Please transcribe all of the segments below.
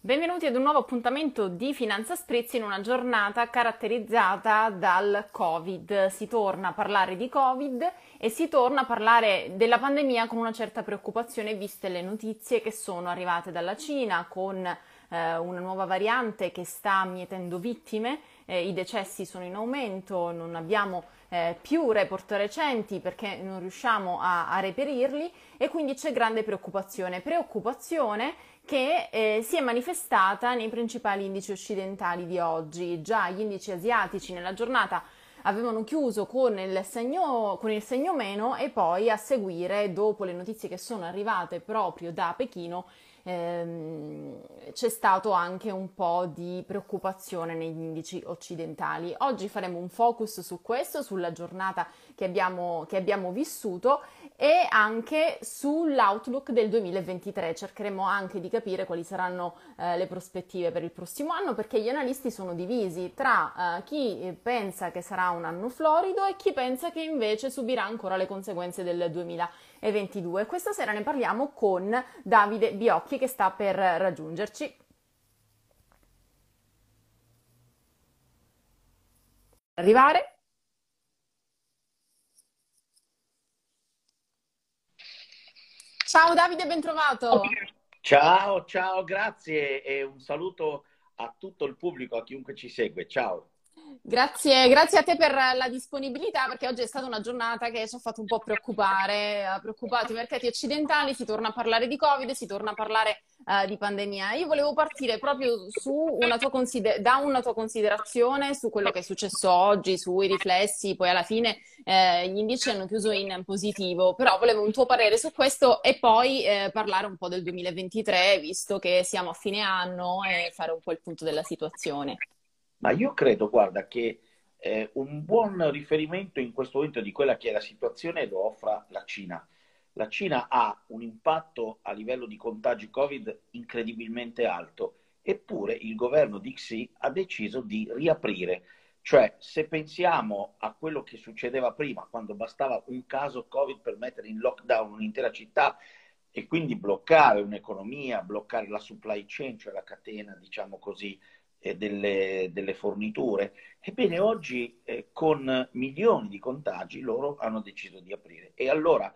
Benvenuti ad un nuovo appuntamento di Finanza Sprizzi in una giornata caratterizzata dal Covid. Si torna a parlare di Covid e si torna a parlare della pandemia con una certa preoccupazione viste le notizie che sono arrivate dalla Cina con eh, una nuova variante che sta mietendo vittime, eh, i decessi sono in aumento, non abbiamo eh, più report recenti perché non riusciamo a, a reperirli e quindi c'è grande preoccupazione. Preoccupazione che eh, si è manifestata nei principali indici occidentali di oggi. Già gli indici asiatici nella giornata avevano chiuso con il, segno, con il segno meno e poi a seguire, dopo le notizie che sono arrivate proprio da Pechino, ehm, c'è stato anche un po' di preoccupazione negli indici occidentali. Oggi faremo un focus su questo, sulla giornata che abbiamo, che abbiamo vissuto e anche sull'outlook del 2023. Cercheremo anche di capire quali saranno eh, le prospettive per il prossimo anno perché gli analisti sono divisi tra eh, chi pensa che sarà un anno florido e chi pensa che invece subirà ancora le conseguenze del 2022. Questa sera ne parliamo con Davide Biocchi che sta per raggiungerci. Arrivare. Ciao Davide, ben trovato. Ciao, ciao, grazie e un saluto a tutto il pubblico, a chiunque ci segue. Ciao. Grazie, grazie a te per la disponibilità perché oggi è stata una giornata che ci ha fatto un po' preoccupare, ha preoccupato i mercati occidentali, si torna a parlare di Covid, si torna a parlare uh, di pandemia. Io volevo partire proprio una consider- da una tua considerazione su quello che è successo oggi, sui riflessi, poi alla fine eh, gli indici hanno chiuso in positivo, però volevo un tuo parere su questo e poi eh, parlare un po' del 2023, visto che siamo a fine anno e fare un po' il punto della situazione. Ma io credo, guarda, che eh, un buon riferimento in questo momento di quella che è la situazione lo offra la Cina. La Cina ha un impatto a livello di contagi Covid incredibilmente alto, eppure il governo di Xi ha deciso di riaprire. Cioè, se pensiamo a quello che succedeva prima, quando bastava un caso Covid per mettere in lockdown un'intera città e quindi bloccare un'economia, bloccare la supply chain, cioè la catena, diciamo così, eh, delle, delle, forniture. Ebbene, oggi eh, con milioni di contagi loro hanno deciso di aprire. E allora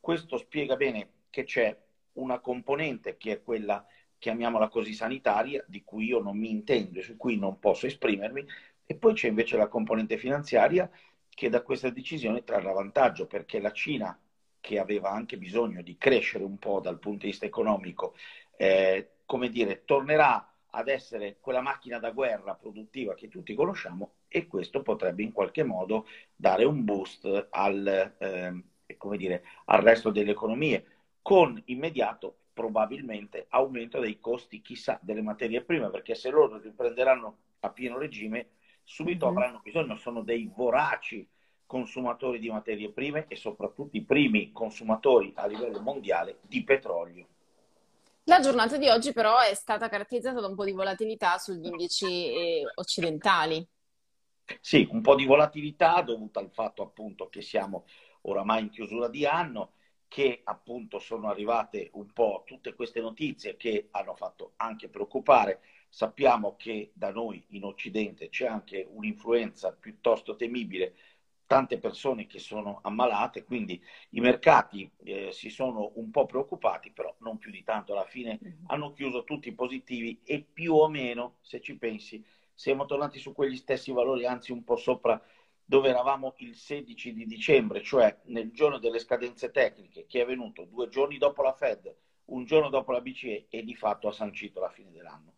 questo spiega bene che c'è una componente che è quella, chiamiamola così, sanitaria, di cui io non mi intendo e su cui non posso esprimermi, e poi c'è invece la componente finanziaria che da questa decisione trarrà vantaggio, perché la Cina, che aveva anche bisogno di crescere un po' dal punto di vista economico, eh, come dire, tornerà ad essere quella macchina da guerra produttiva che tutti conosciamo e questo potrebbe in qualche modo dare un boost al, eh, come dire, al resto delle economie, con immediato probabilmente aumento dei costi, chissà, delle materie prime, perché se loro riprenderanno a pieno regime, subito mm-hmm. avranno bisogno, sono dei voraci consumatori di materie prime e soprattutto i primi consumatori a livello mondiale di petrolio. La giornata di oggi però è stata caratterizzata da un po' di volatilità sugli indici eh, occidentali. Sì, un po' di volatilità dovuta al fatto appunto che siamo oramai in chiusura di anno, che appunto sono arrivate un po' tutte queste notizie che hanno fatto anche preoccupare. Sappiamo che da noi in Occidente c'è anche un'influenza piuttosto temibile tante persone che sono ammalate, quindi i mercati eh, si sono un po' preoccupati, però non più di tanto, alla fine mm-hmm. hanno chiuso tutti positivi e più o meno, se ci pensi, siamo tornati su quegli stessi valori, anzi un po' sopra dove eravamo il 16 di dicembre, cioè nel giorno delle scadenze tecniche, che è venuto due giorni dopo la Fed, un giorno dopo la BCE e di fatto ha sancito la fine dell'anno.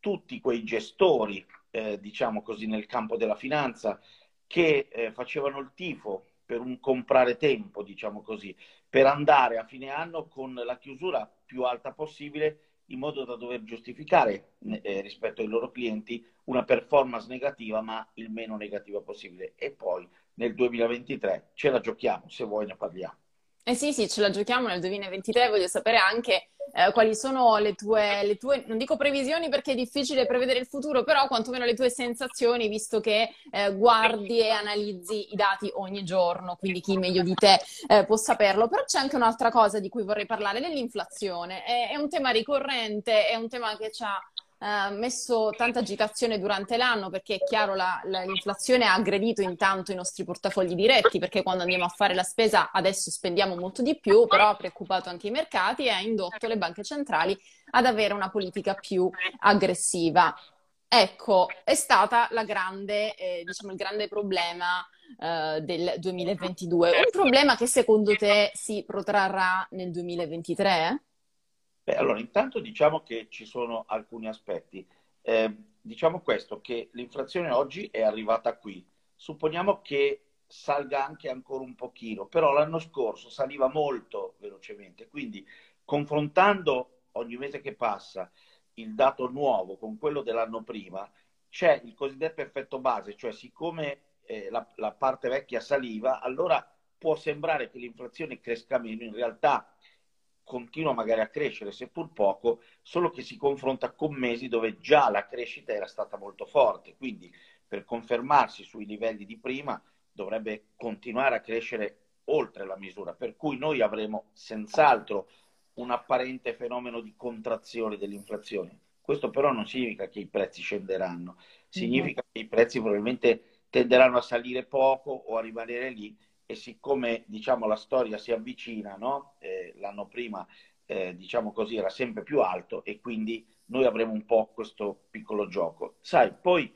Tutti quei gestori, eh, diciamo così, nel campo della finanza, che eh, facevano il tifo per un comprare tempo, diciamo così, per andare a fine anno con la chiusura più alta possibile in modo da dover giustificare eh, rispetto ai loro clienti una performance negativa, ma il meno negativa possibile. E poi nel 2023 ce la giochiamo, se vuoi ne parliamo. Eh sì, sì, ce la giochiamo nel 2023, voglio sapere anche eh, quali sono le tue, le tue, non dico previsioni perché è difficile prevedere il futuro, però quantomeno le tue sensazioni, visto che eh, guardi e analizzi i dati ogni giorno, quindi chi meglio di te eh, può saperlo. Però c'è anche un'altra cosa di cui vorrei parlare, dell'inflazione. È, è un tema ricorrente, è un tema che ci ha eh, messo tanta agitazione durante l'anno perché è chiaro la, la, l'inflazione ha aggredito intanto i nostri portafogli diretti perché quando andiamo a fare la spesa adesso spendiamo molto di più, però ha preoccupato anche i mercati e ha indotto le banche centrali ad avere una politica più aggressiva. Ecco, è stata grande, eh, diciamo, il grande problema eh, del 2022. Un problema che secondo te si protrarrà nel 2023? Beh, allora, intanto diciamo che ci sono alcuni aspetti. Eh, diciamo questo, che l'inflazione oggi è arrivata qui. Supponiamo che salga anche ancora un pochino, però l'anno scorso saliva molto velocemente, quindi confrontando ogni mese che passa il dato nuovo con quello dell'anno prima, c'è il cosiddetto effetto base, cioè siccome eh, la, la, parte vecchia saliva, allora può sembrare che l'inflazione cresca meno, in realtà continua magari a crescere, seppur poco, solo che si confronta con mesi dove già la crescita era stata molto forte, quindi per confermarsi sui livelli di prima dovrebbe continuare a crescere oltre la misura, per cui noi avremo senz'altro un apparente fenomeno di contrazione dell'inflazione. Questo però non significa che i prezzi scenderanno, significa mm-hmm. che i prezzi probabilmente tenderanno a salire poco o a rimanere lì e siccome diciamo, la storia si avvicina, no? eh, l'anno prima eh, diciamo così, era sempre più alto e quindi noi avremo un po' questo piccolo gioco. Sai, poi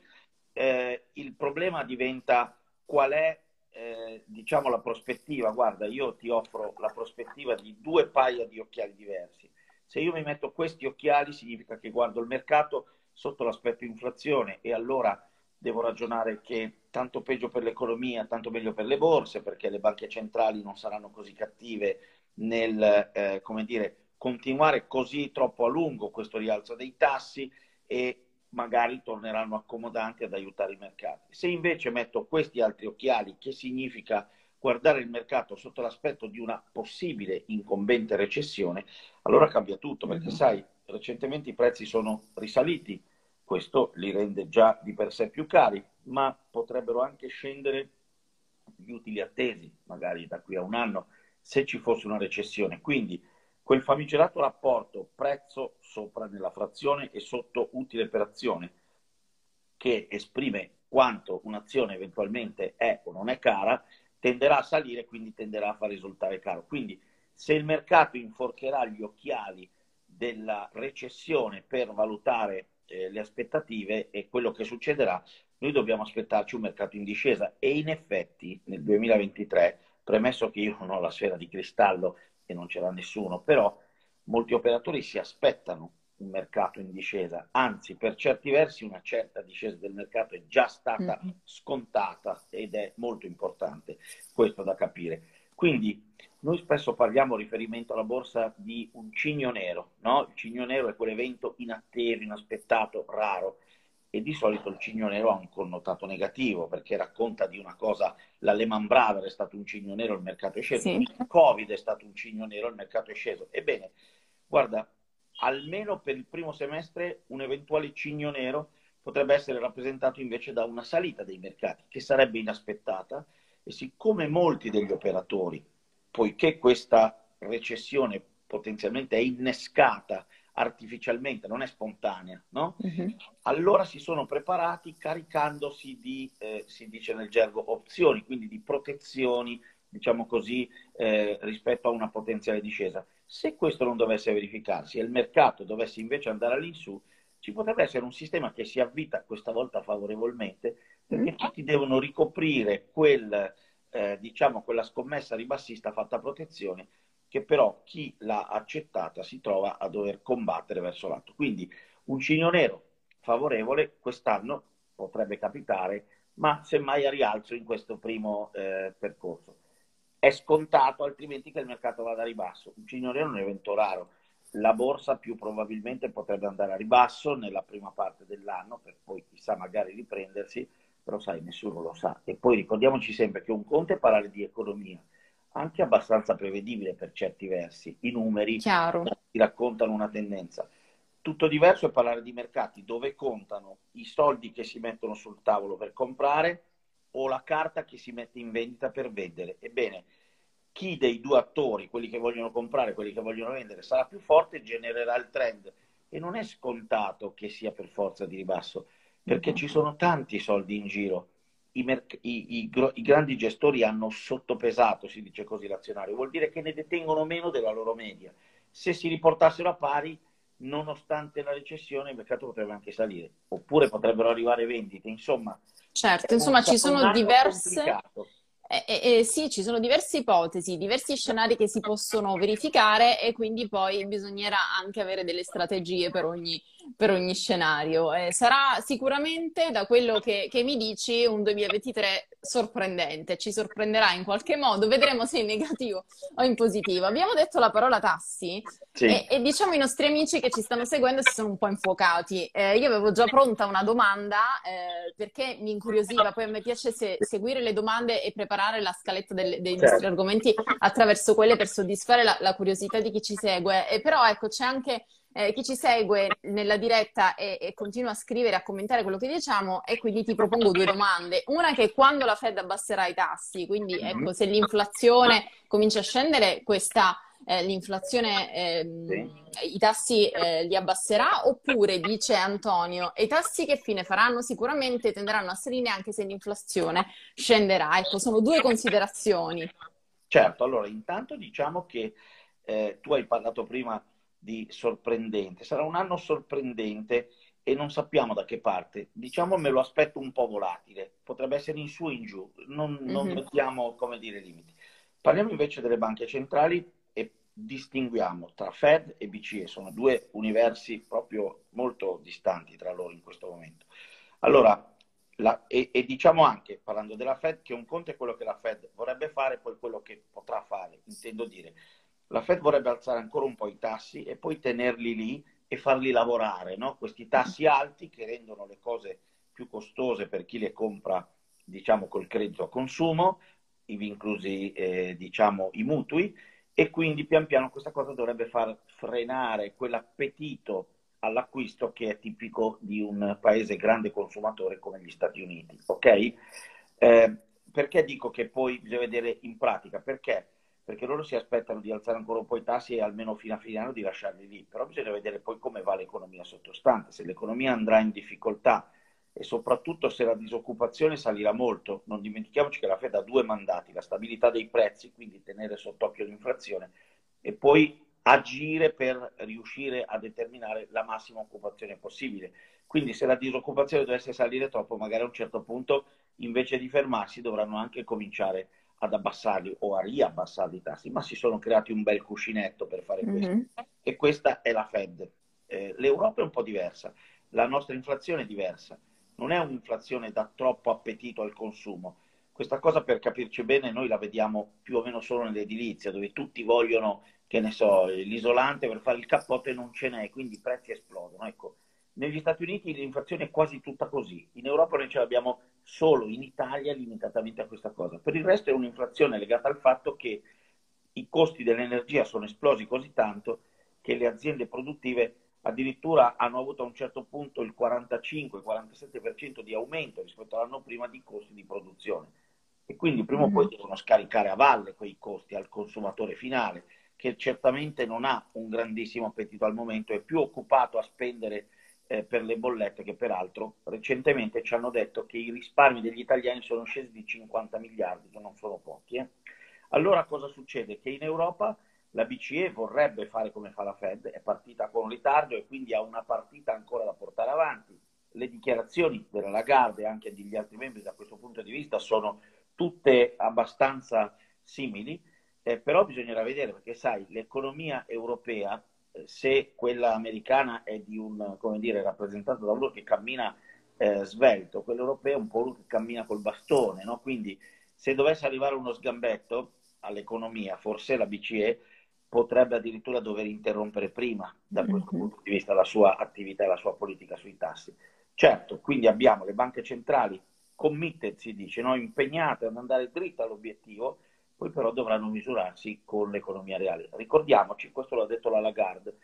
eh, il problema diventa qual è eh, diciamo la prospettiva, guarda, io ti offro la prospettiva di due paia di occhiali diversi. Se io mi metto questi occhiali significa che guardo il mercato sotto l'aspetto inflazione e allora devo ragionare che tanto peggio per l'economia, tanto meglio per le borse, perché le banche centrali non saranno così cattive nel, eh, come dire, continuare così troppo a lungo questo rialzo dei tassi e magari torneranno accomodanti ad aiutare i mercati. Se invece metto questi altri occhiali, che significa guardare il mercato sotto l'aspetto di una possibile incombente recessione, allora cambia tutto, perché mm-hmm. sai, recentemente i prezzi sono risaliti, questo li rende già di per sé più cari, ma potrebbero anche scendere gli utili attesi, magari da qui a un anno, se ci fosse una recessione. Quindi quel famigerato rapporto prezzo sopra nella frazione e sotto utile per azione, che esprime quanto un'azione eventualmente è o non è cara, tenderà a salire, quindi tenderà a far risultare caro. Quindi se il mercato inforcherà gli occhiali della recessione per valutare eh, le aspettative e quello che succederà, noi dobbiamo aspettarci un mercato in discesa e in effetti nel 2023, premesso che io non ho la sfera di cristallo e non c'era nessuno, però molti operatori si aspettano un mercato in discesa, anzi per certi versi una certa discesa del mercato è già stata mm-hmm. scontata ed è molto importante questo da capire. Quindi noi spesso parliamo riferimento alla borsa di un cigno nero, no? Il cigno nero è quell'evento inatteso, inaspettato, raro e di solito il cigno nero ha un connotato negativo perché racconta di una cosa, la Lehman Brothers è stato un cigno nero, il mercato è sceso, sì. il Covid è stato un cigno nero, il mercato è sceso. Ebbene, guarda, almeno per il primo semestre un eventuale cigno nero potrebbe essere rappresentato invece da una salita dei mercati che sarebbe inaspettata e siccome molti degli operatori, poiché questa recessione potenzialmente è innescata artificialmente, non è spontanea, no? Uh-huh. Allora si sono preparati caricandosi di, eh, si dice nel gergo, opzioni, quindi di protezioni, diciamo così, eh, rispetto a una potenziale discesa. Se questo non dovesse verificarsi e il mercato dovesse invece andare all'insù, ci potrebbe essere un sistema che si avvita questa volta favorevolmente, perché uh-huh. tutti devono ricoprire quel, eh, diciamo, quella scommessa ribassista fatta a protezione che però chi l'ha accettata si trova a dover combattere verso l'alto. Quindi un cigno nero favorevole quest'anno potrebbe capitare, ma semmai a rialzo in questo primo eh, percorso. È scontato altrimenti che il mercato vada a ribasso. Un cigno nero è un evento raro. La borsa più probabilmente potrebbe andare a ribasso nella prima parte dell'anno, per poi chissà magari riprendersi, però sai, nessuno lo sa. E poi ricordiamoci sempre che un conto è parlare di economia, anche abbastanza prevedibile per certi versi. I numeri Chiaro. ti raccontano una tendenza. Tutto diverso è parlare di mercati dove contano i soldi che si mettono sul tavolo per comprare o la carta che si mette in vendita per vendere. Ebbene, chi dei due attori, quelli che vogliono comprare e quelli che vogliono vendere, sarà più forte genererà il trend e non è scontato che sia per forza di ribasso, perché ci sono tanti soldi in giro. I, merc- i, i, i, grandi gestori hanno sottopesato, si dice così, l'azionario, vuol dire che ne detengono meno della loro media. Se si riportassero a pari, nonostante la recessione, il mercato potrebbe anche salire, oppure potrebbero arrivare vendite. Insomma, certo, insomma ci sono diverse. Complicato eh, eh, sì, ci sono diverse ipotesi, diversi scenari che si possono verificare e quindi poi bisognerà anche avere delle strategie per ogni, per ogni scenario. Eh, sarà sicuramente, da quello che, che, mi dici, un 2023 sorprendente, ci sorprenderà in qualche modo, vedremo se in negativo o in positivo. Abbiamo detto la parola tassi sì. e, e, diciamo i nostri amici che ci stanno seguendo si sono un po' infuocati. Eh, io avevo già pronta una domanda eh, perché mi incuriosiva, poi a me piace se, seguire le domande e preparare la scaletta del, dei certo. nostri argomenti attraverso quelle per soddisfare la, la curiosità di chi ci segue. Eh, però ecco, c'è anche eh, chi ci segue nella diretta e, e, continua a scrivere, a commentare quello che diciamo e quindi ti propongo due domande. Una che è quando la Fed abbasserà i tassi, quindi mhm. ecco, se l'inflazione comincia a scendere, questa, eh, l'inflazione, eh, sì. i tassi eh, li abbasserà oppure, dice Antonio, i tassi che fine faranno? Sicuramente tenderanno a salire anche se l'inflazione scenderà. Ecco, sono due considerazioni. Certo, allora intanto diciamo che eh, tu hai parlato prima di sorprendente. Sarà un anno sorprendente e non sappiamo da che parte. Diciamo me lo aspetto un po' volatile, potrebbe essere in su e in giù, non, non mm-hmm. mettiamo come dire limiti. Parliamo invece delle banche centrali e distinguiamo tra Fed e BCE, sono due universi proprio molto distanti tra loro in questo momento. Allora, la, e, e, diciamo anche, parlando della Fed, che un conto è quello che la Fed vorrebbe fare, poi quello che potrà fare, intendo dire la Fed vorrebbe alzare ancora un po' i tassi e poi tenerli lì e farli lavorare, no? questi tassi alti che rendono le cose più costose per chi le compra, diciamo, col credito a consumo, inclusi, eh, diciamo, i mutui, e quindi pian piano questa cosa dovrebbe far frenare quell'appetito all'acquisto che è tipico di un paese grande consumatore come gli Stati Uniti, ok? Eh, perché dico che poi bisogna vedere in pratica? Perché perché loro si aspettano di alzare ancora un po' i tassi e almeno fino a fine anno di lasciarli lì, però bisogna vedere poi come va l'economia sottostante, se l'economia andrà in difficoltà e soprattutto se la disoccupazione salirà molto, non dimentichiamoci che la Fed ha due mandati, la stabilità dei prezzi, quindi tenere sott'occhio l'inflazione e poi agire per riuscire a determinare la massima occupazione possibile. Quindi se la disoccupazione dovesse salire troppo, magari a un certo punto invece di fermarsi dovranno anche cominciare a ad abbassarli o a riabbassarli i tassi, ma si sono creati un bel cuscinetto per fare questo. Mm-hmm. E questa è la Fed. Eh, L'Europa è un po' diversa, la nostra inflazione è diversa, non è un'inflazione da troppo appetito al consumo. Questa cosa, per capirci bene, noi la vediamo più o meno solo nell'edilizia, dove tutti vogliono, che ne so, l'isolante per fare il cappotto e non ce n'è, quindi i prezzi esplodono. Ecco, negli Stati Uniti l'inflazione è quasi tutta così, in Europa noi ce l'abbiamo solo in Italia limitatamente a questa cosa. Per il resto è un'inflazione legata al fatto che i costi dell'energia sono esplosi così tanto che le aziende produttive addirittura hanno avuto a un certo punto il 45-47% di aumento rispetto all'anno prima di costi di produzione. E quindi prima o poi mm-hmm. devono scaricare a valle quei costi al consumatore finale, che certamente non ha un grandissimo appetito al momento, è più occupato a spendere eh, per le bollette che peraltro recentemente ci hanno detto che i risparmi degli italiani sono scesi di 50 miliardi, che non sono pochi. Eh. Allora cosa succede? Che in Europa la BCE vorrebbe fare come fa la Fed, è partita con ritardo e quindi ha una partita ancora da portare avanti. Le dichiarazioni della Lagarde e anche degli altri membri da questo punto di vista sono tutte abbastanza simili, eh, però bisognerà vedere perché sai, l'economia europea se quella americana è di un, come dire, rappresentata da uno che cammina eh, svelto, quello europeo è un po' uno che cammina col bastone, no? Quindi se dovesse arrivare uno sgambetto all'economia, forse la BCE potrebbe addirittura dover interrompere prima, da questo mm-hmm. punto di vista, la sua attività e la sua politica sui tassi. Certo, quindi abbiamo le banche centrali committed, si dice, no? impegnate ad andare dritto all'obiettivo, poi però dovranno misurarsi con l'economia reale. Ricordiamoci, questo l'ha detto la Lagarde,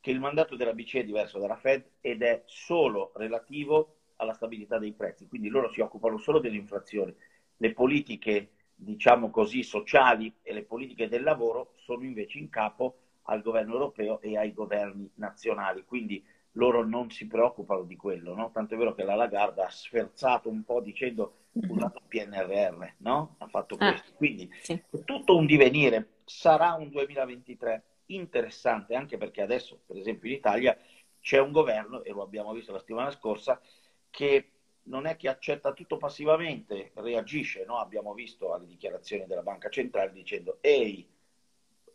che il mandato della BCE è diverso dalla Fed ed è solo relativo alla stabilità dei prezzi, quindi loro si occupano solo dell'inflazione. Le politiche, diciamo così, sociali e le politiche del lavoro sono invece in capo al governo europeo e ai governi nazionali, quindi loro non si preoccupano di quello, no? Tanto è vero che la Lagarde ha sferzato un po' dicendo usate il PNRR, no? Ha fatto ah, questo. Quindi sì. tutto un divenire, sarà un 2023 interessante, anche perché adesso, per esempio in Italia, c'è un governo, e lo abbiamo visto la settimana scorsa, che non è che accetta tutto passivamente, reagisce, no? Abbiamo visto alle dichiarazioni della Banca Centrale dicendo ehi,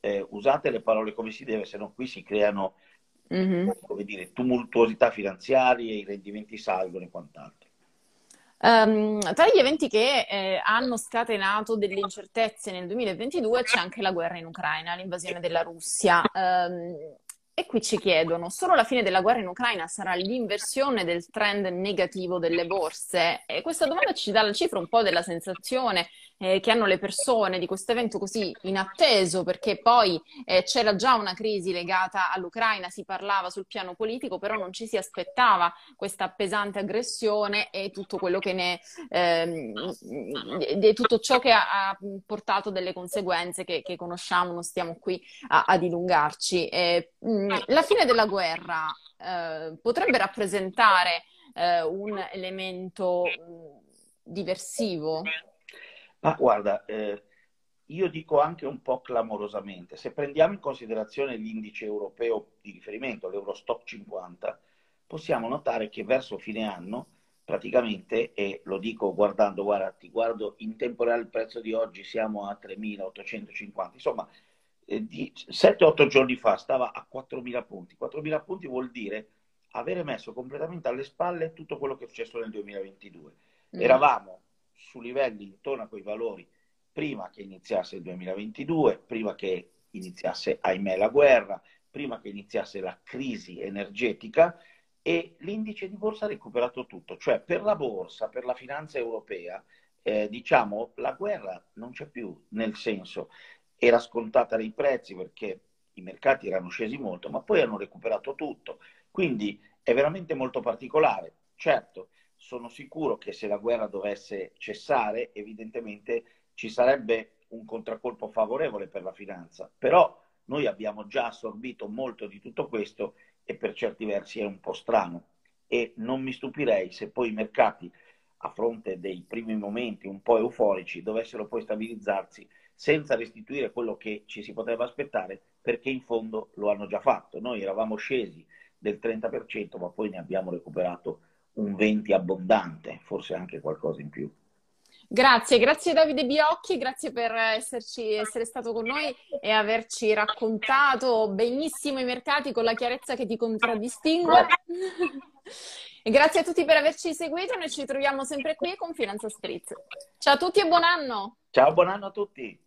eh, usate le parole come si deve, se no qui si creano mm-hmm. come dire, tumultuosità finanziarie, i rendimenti salgono e quant'altro. Um, tra gli eventi che eh, hanno scatenato delle incertezze nel 2022 c'è anche la guerra in Ucraina, l'invasione della Russia. Um, e qui ci chiedono, solo la fine della guerra in Ucraina sarà l'inversione del trend negativo delle borse? E questa domanda ci dà la cifra un po' della sensazione eh, che hanno le persone di questo evento così inatteso, perché poi eh, c'era già una crisi legata all'Ucraina, si parlava sul piano politico, però non ci si aspettava questa pesante aggressione e tutto quello che ne ehm, di tutto ciò che ha, ha, portato delle conseguenze che, che, conosciamo, non stiamo qui a, a dilungarci. Eh, la fine della guerra eh, potrebbe rappresentare eh, un elemento diversivo? Ma guarda, eh, io dico anche un po' clamorosamente, se prendiamo in considerazione l'indice europeo di riferimento, l'Eurostock 50, possiamo notare che verso fine anno, praticamente, e lo dico guardando, guarda, ti guardo in tempo reale il prezzo di oggi, siamo a 3.850, insomma, eh, 7-8 giorni fa stava a 4.000 punti. 4.000 punti vuol dire avere messo completamente alle spalle tutto quello che è successo nel 2022. Mm. Eravamo su livelli intorno a quei valori prima che iniziasse il 2022, prima che iniziasse, ahimè, la guerra, prima che iniziasse la crisi energetica e l'indice di borsa ha recuperato tutto. Cioè per la borsa, per la finanza europea, eh, diciamo, la guerra non c'è più, nel senso, era scontata nei prezzi perché i mercati erano scesi molto, ma poi hanno recuperato tutto. Quindi è veramente molto particolare. Certo, sono sicuro che se la guerra dovesse cessare, evidentemente ci sarebbe un contraccolpo favorevole per la finanza, però noi abbiamo già assorbito molto di tutto questo e per certi versi è un po' strano e non mi stupirei se poi i mercati a fronte dei primi momenti un po' euforici dovessero poi stabilizzarsi senza restituire quello che ci si poteva aspettare perché in fondo lo hanno già fatto. Noi eravamo scesi del 30% ma poi ne abbiamo recuperato un 20 abbondante, forse anche qualcosa in più. Grazie, grazie Davide Biocchi, grazie per esserci, essere stato con noi e averci raccontato benissimo i mercati con la chiarezza che ti contraddistingue. e grazie a tutti per averci seguito, noi ci troviamo sempre qui con Finanza Spritz. Ciao a tutti e buon anno! Ciao, buon anno a tutti!